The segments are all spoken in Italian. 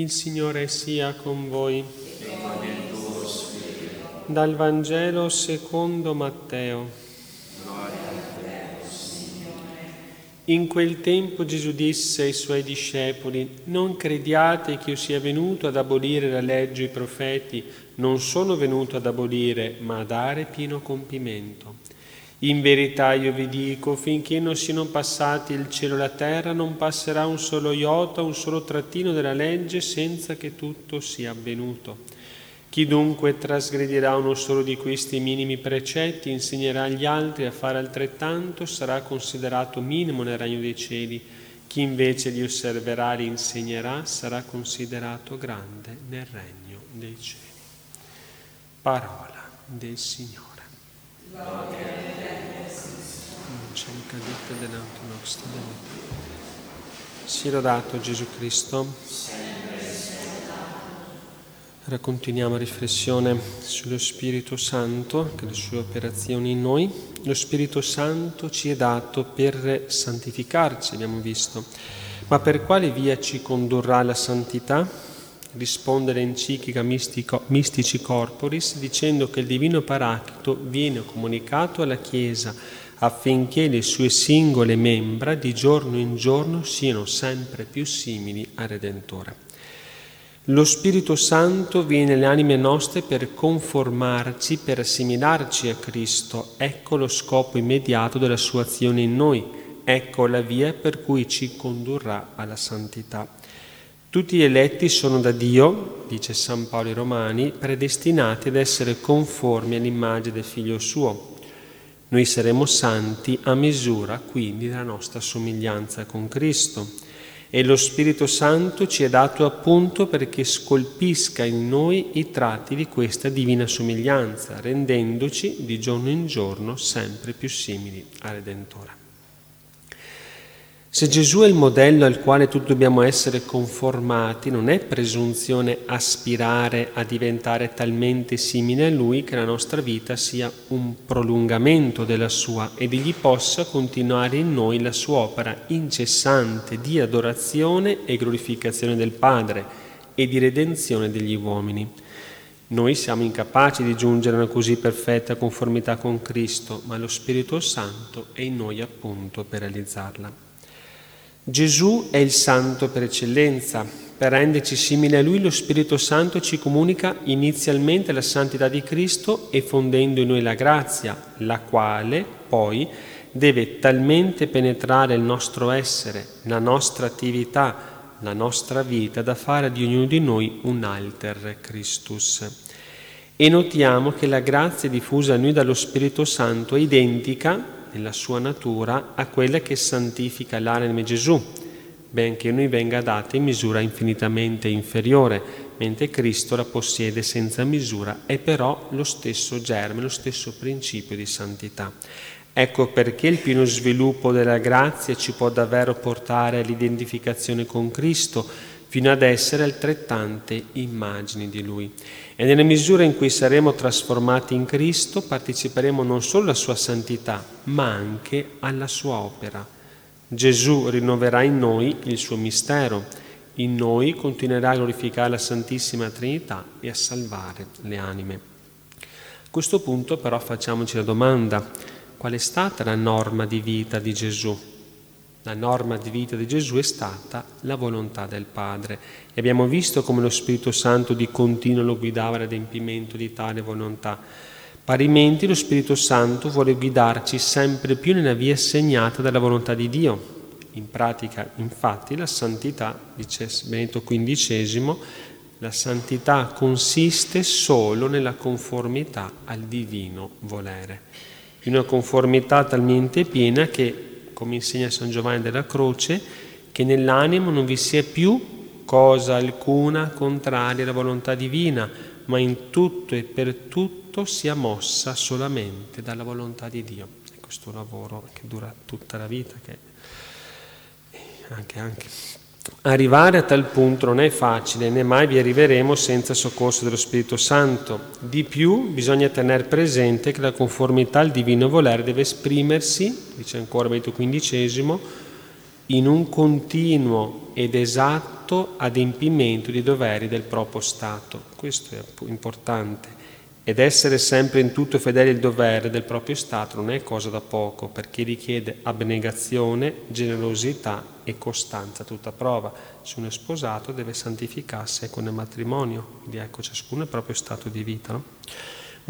Il Signore sia con voi. Dal Vangelo secondo Matteo. In quel tempo Gesù disse ai suoi discepoli, non crediate che io sia venuto ad abolire la legge e i profeti, non sono venuto ad abolire, ma a dare pieno compimento. In verità io vi dico, finché non siano passati il cielo e la terra, non passerà un solo iota, un solo trattino della legge senza che tutto sia avvenuto. Chi dunque trasgredirà uno solo di questi minimi precetti, insegnerà agli altri a fare altrettanto, sarà considerato minimo nel regno dei cieli. Chi invece li osserverà e li insegnerà sarà considerato grande nel regno dei cieli. Parola del Signore. Non cadetto dell'auto nostro. Sia lodato Gesù Cristo. Ora continuiamo a riflessione sullo Spirito Santo, che le sue operazioni in noi. Lo Spirito Santo ci è dato per santificarci, abbiamo visto. Ma per quale via ci condurrà la santità? Risponde l'enciclica Mistico, Mistici Corporis dicendo che il Divino Paraclito viene comunicato alla Chiesa affinché le sue singole membra di giorno in giorno siano sempre più simili al Redentore. Lo Spirito Santo viene alle anime nostre per conformarci, per assimilarci a Cristo. Ecco lo scopo immediato della sua azione in noi. Ecco la via per cui ci condurrà alla santità. Tutti gli eletti sono da Dio, dice San Paolo ai Romani, predestinati ad essere conformi all'immagine del Figlio suo. Noi saremo santi a misura quindi della nostra somiglianza con Cristo e lo Spirito Santo ci è dato appunto perché scolpisca in noi i tratti di questa divina somiglianza, rendendoci di giorno in giorno sempre più simili al Redentore. Se Gesù è il modello al quale tutti dobbiamo essere conformati, non è presunzione aspirare a diventare talmente simile a Lui che la nostra vita sia un prolungamento della sua ed egli possa continuare in noi la sua opera incessante di adorazione e glorificazione del Padre e di redenzione degli uomini. Noi siamo incapaci di giungere a una così perfetta conformità con Cristo, ma lo Spirito Santo è in noi appunto per realizzarla. Gesù è il santo per eccellenza. Per renderci simili a Lui lo Spirito Santo ci comunica inizialmente la santità di Cristo e fondendo in noi la grazia, la quale poi deve talmente penetrare il nostro essere, la nostra attività, la nostra vita, da fare di ognuno di noi un alter Christus. E notiamo che la grazia diffusa a noi dallo Spirito Santo è identica nella sua natura a quella che santifica l'anima Gesù, benché noi venga data in misura infinitamente inferiore, mentre Cristo la possiede senza misura, è però lo stesso germe, lo stesso principio di santità. Ecco perché il pieno sviluppo della grazia ci può davvero portare all'identificazione con Cristo, fino ad essere altrettante immagini di Lui. E nella misura in cui saremo trasformati in Cristo, parteciperemo non solo alla sua santità, ma anche alla sua opera. Gesù rinnoverà in noi il suo mistero, in noi continuerà a glorificare la Santissima Trinità e a salvare le anime. A questo punto però facciamoci la domanda, qual è stata la norma di vita di Gesù? La norma di vita di Gesù è stata la volontà del Padre e abbiamo visto come lo Spirito Santo di continuo lo guidava all'adempimento di tale volontà. Parimenti lo Spirito Santo vuole guidarci sempre più nella via segnata dalla volontà di Dio. In pratica, infatti, la santità, dice Benedetto XV, la santità consiste solo nella conformità al divino volere. In una conformità talmente piena che come insegna San Giovanni della Croce, che nell'animo non vi sia più cosa alcuna contraria alla volontà divina, ma in tutto e per tutto sia mossa solamente dalla volontà di Dio. È questo lavoro che dura tutta la vita, che anche, anche Arrivare a tal punto non è facile, né mai vi arriveremo senza soccorso dello Spirito Santo. Di più bisogna tenere presente che la conformità al divino volere deve esprimersi, dice ancora Benito XV, in un continuo ed esatto atto adempimento dei doveri del proprio Stato. Questo è importante. Ed essere sempre in tutto fedeli al dovere del proprio Stato non è cosa da poco, perché richiede abnegazione, generosità e costanza tutta prova. Se uno è sposato deve santificarsi con il matrimonio, quindi ecco ciascuno il proprio stato di vita. No?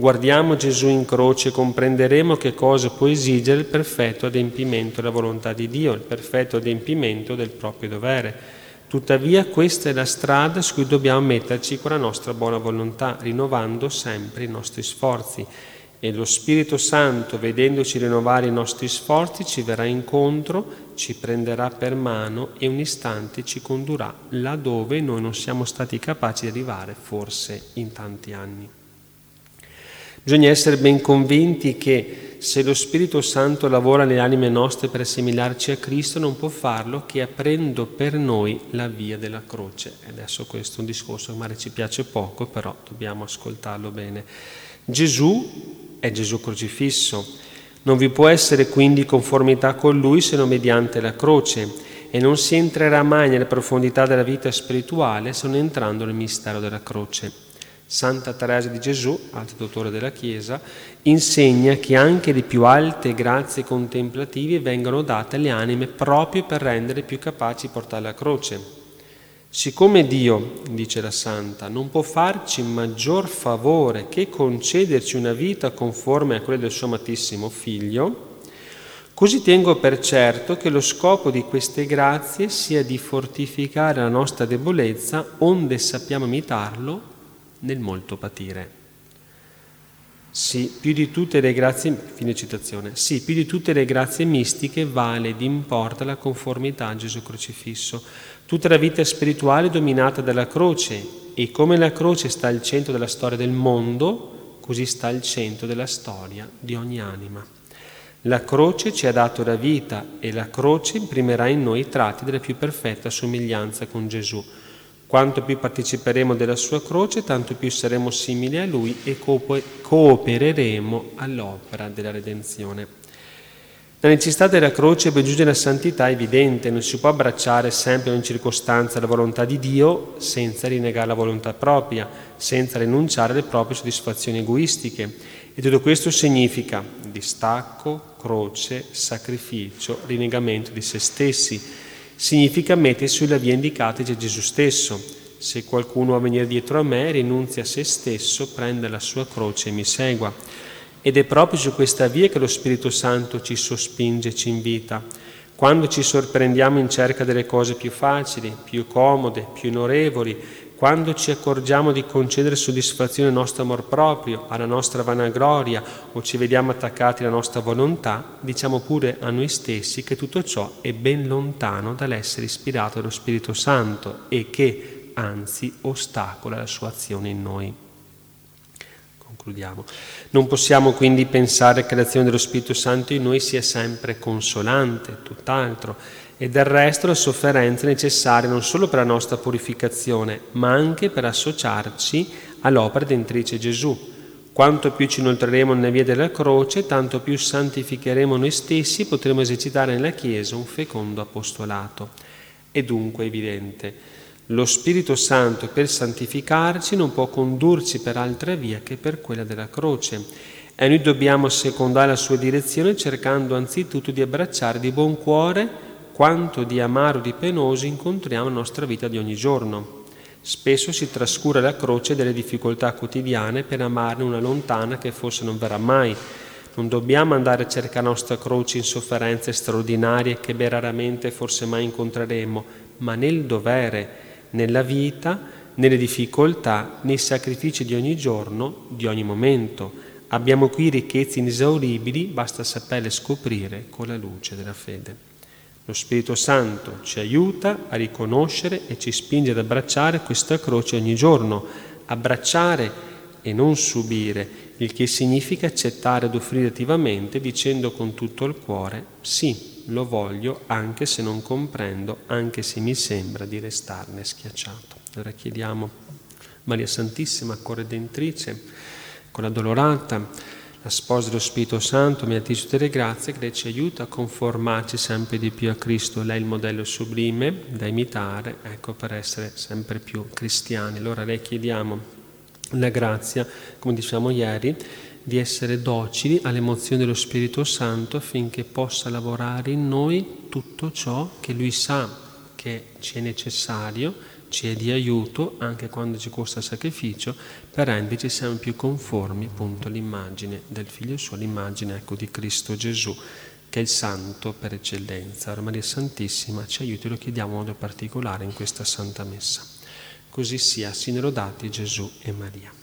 Guardiamo Gesù in croce e comprenderemo che cosa può esigere il perfetto adempimento della volontà di Dio, il perfetto adempimento del proprio dovere. Tuttavia questa è la strada su cui dobbiamo metterci con la nostra buona volontà, rinnovando sempre i nostri sforzi. E lo Spirito Santo, vedendoci rinnovare i nostri sforzi, ci verrà incontro, ci prenderà per mano e un istante ci condurrà laddove noi non siamo stati capaci di arrivare forse in tanti anni. Bisogna essere ben convinti che se lo Spirito Santo lavora nelle anime nostre per assimilarci a Cristo, non può farlo che aprendo per noi la via della croce. Adesso questo è un discorso che magari ci piace poco, però dobbiamo ascoltarlo bene. Gesù è Gesù crocifisso. Non vi può essere quindi conformità con Lui se non mediante la croce e non si entrerà mai nelle profondità della vita spirituale se non entrando nel mistero della croce. Santa Teresa di Gesù, altro dottore della Chiesa, insegna che anche le più alte grazie contemplative vengono date alle anime proprio per rendere più capaci di portare la croce. Siccome Dio, dice la Santa, non può farci maggior favore che concederci una vita conforme a quella del suo amatissimo Figlio, così tengo per certo che lo scopo di queste grazie sia di fortificare la nostra debolezza, onde sappiamo imitarlo nel molto patire. Sì, più di tutte le grazie, fine citazione, sì, più di tutte le grazie mistiche vale ed importa la conformità a Gesù crocifisso. Tutta la vita spirituale è dominata dalla croce e come la croce sta al centro della storia del mondo, così sta al centro della storia di ogni anima. La croce ci ha dato la vita e la croce imprimerà in noi i tratti della più perfetta somiglianza con Gesù. Quanto più parteciperemo della sua croce, tanto più saremo simili a lui e coopereremo all'opera della redenzione. La necessità della croce per giungere alla santità è evidente, non si può abbracciare sempre in ogni circostanza la volontà di Dio senza rinnegare la volontà propria, senza rinunciare alle proprie soddisfazioni egoistiche. E tutto questo significa distacco, croce, sacrificio, rinnegamento di se stessi significa mettersi sulla via indicata di Gesù stesso. Se qualcuno vuole venire dietro a me, rinunzia a se stesso, prende la sua croce e mi segua. Ed è proprio su questa via che lo Spirito Santo ci sospinge e ci invita. Quando ci sorprendiamo in cerca delle cose più facili, più comode, più onorevoli, quando ci accorgiamo di concedere soddisfazione al nostro amor proprio, alla nostra vanagloria o ci vediamo attaccati alla nostra volontà, diciamo pure a noi stessi che tutto ciò è ben lontano dall'essere ispirato dallo Spirito Santo e che anzi ostacola la sua azione in noi. Concludiamo. Non possiamo quindi pensare che l'azione dello Spirito Santo in noi sia sempre consolante, tutt'altro e del resto la sofferenza è necessaria non solo per la nostra purificazione, ma anche per associarci all'opera dentrice Gesù. Quanto più ci inoltreremo nella via della croce, tanto più santificheremo noi stessi e potremo esercitare nella Chiesa un fecondo apostolato. È dunque evidente, lo Spirito Santo per santificarci non può condurci per altra via che per quella della croce e noi dobbiamo secondare la sua direzione cercando anzitutto di abbracciare di buon cuore quanto di amaro e di penoso incontriamo nella nostra vita di ogni giorno. Spesso si trascura la croce delle difficoltà quotidiane per amarne una lontana che forse non verrà mai. Non dobbiamo andare a cercare la nostra croce in sofferenze straordinarie che beh raramente forse mai incontreremo, ma nel dovere, nella vita, nelle difficoltà, nei sacrifici di ogni giorno, di ogni momento. Abbiamo qui ricchezze inesauribili, basta saperle scoprire con la luce della fede. Lo Spirito Santo ci aiuta a riconoscere e ci spinge ad abbracciare questa croce ogni giorno, abbracciare e non subire, il che significa accettare ed offrire attivamente dicendo con tutto il cuore sì, lo voglio anche se non comprendo, anche se mi sembra di restarne schiacciato. Allora chiediamo Maria Santissima, corredentrice, con la dolorata, la sposa dello Spirito Santo, mediatrice delle grazie, che ci aiuta a conformarci sempre di più a Cristo. Lei è il modello sublime da imitare, ecco, per essere sempre più cristiani. Allora lei chiediamo la grazia, come diciamo ieri, di essere docili alle emozioni dello Spirito Santo affinché possa lavorare in noi tutto ciò che Lui sa che ci è necessario ci è di aiuto anche quando ci costa sacrificio per renderci sempre più conformi appunto all'immagine del Figlio suo, all'immagine ecco, di Cristo Gesù che è il Santo per eccellenza. Ora Maria Santissima ci aiuti, lo chiediamo in modo particolare in questa Santa Messa. Così sia, siano lodati Gesù e Maria.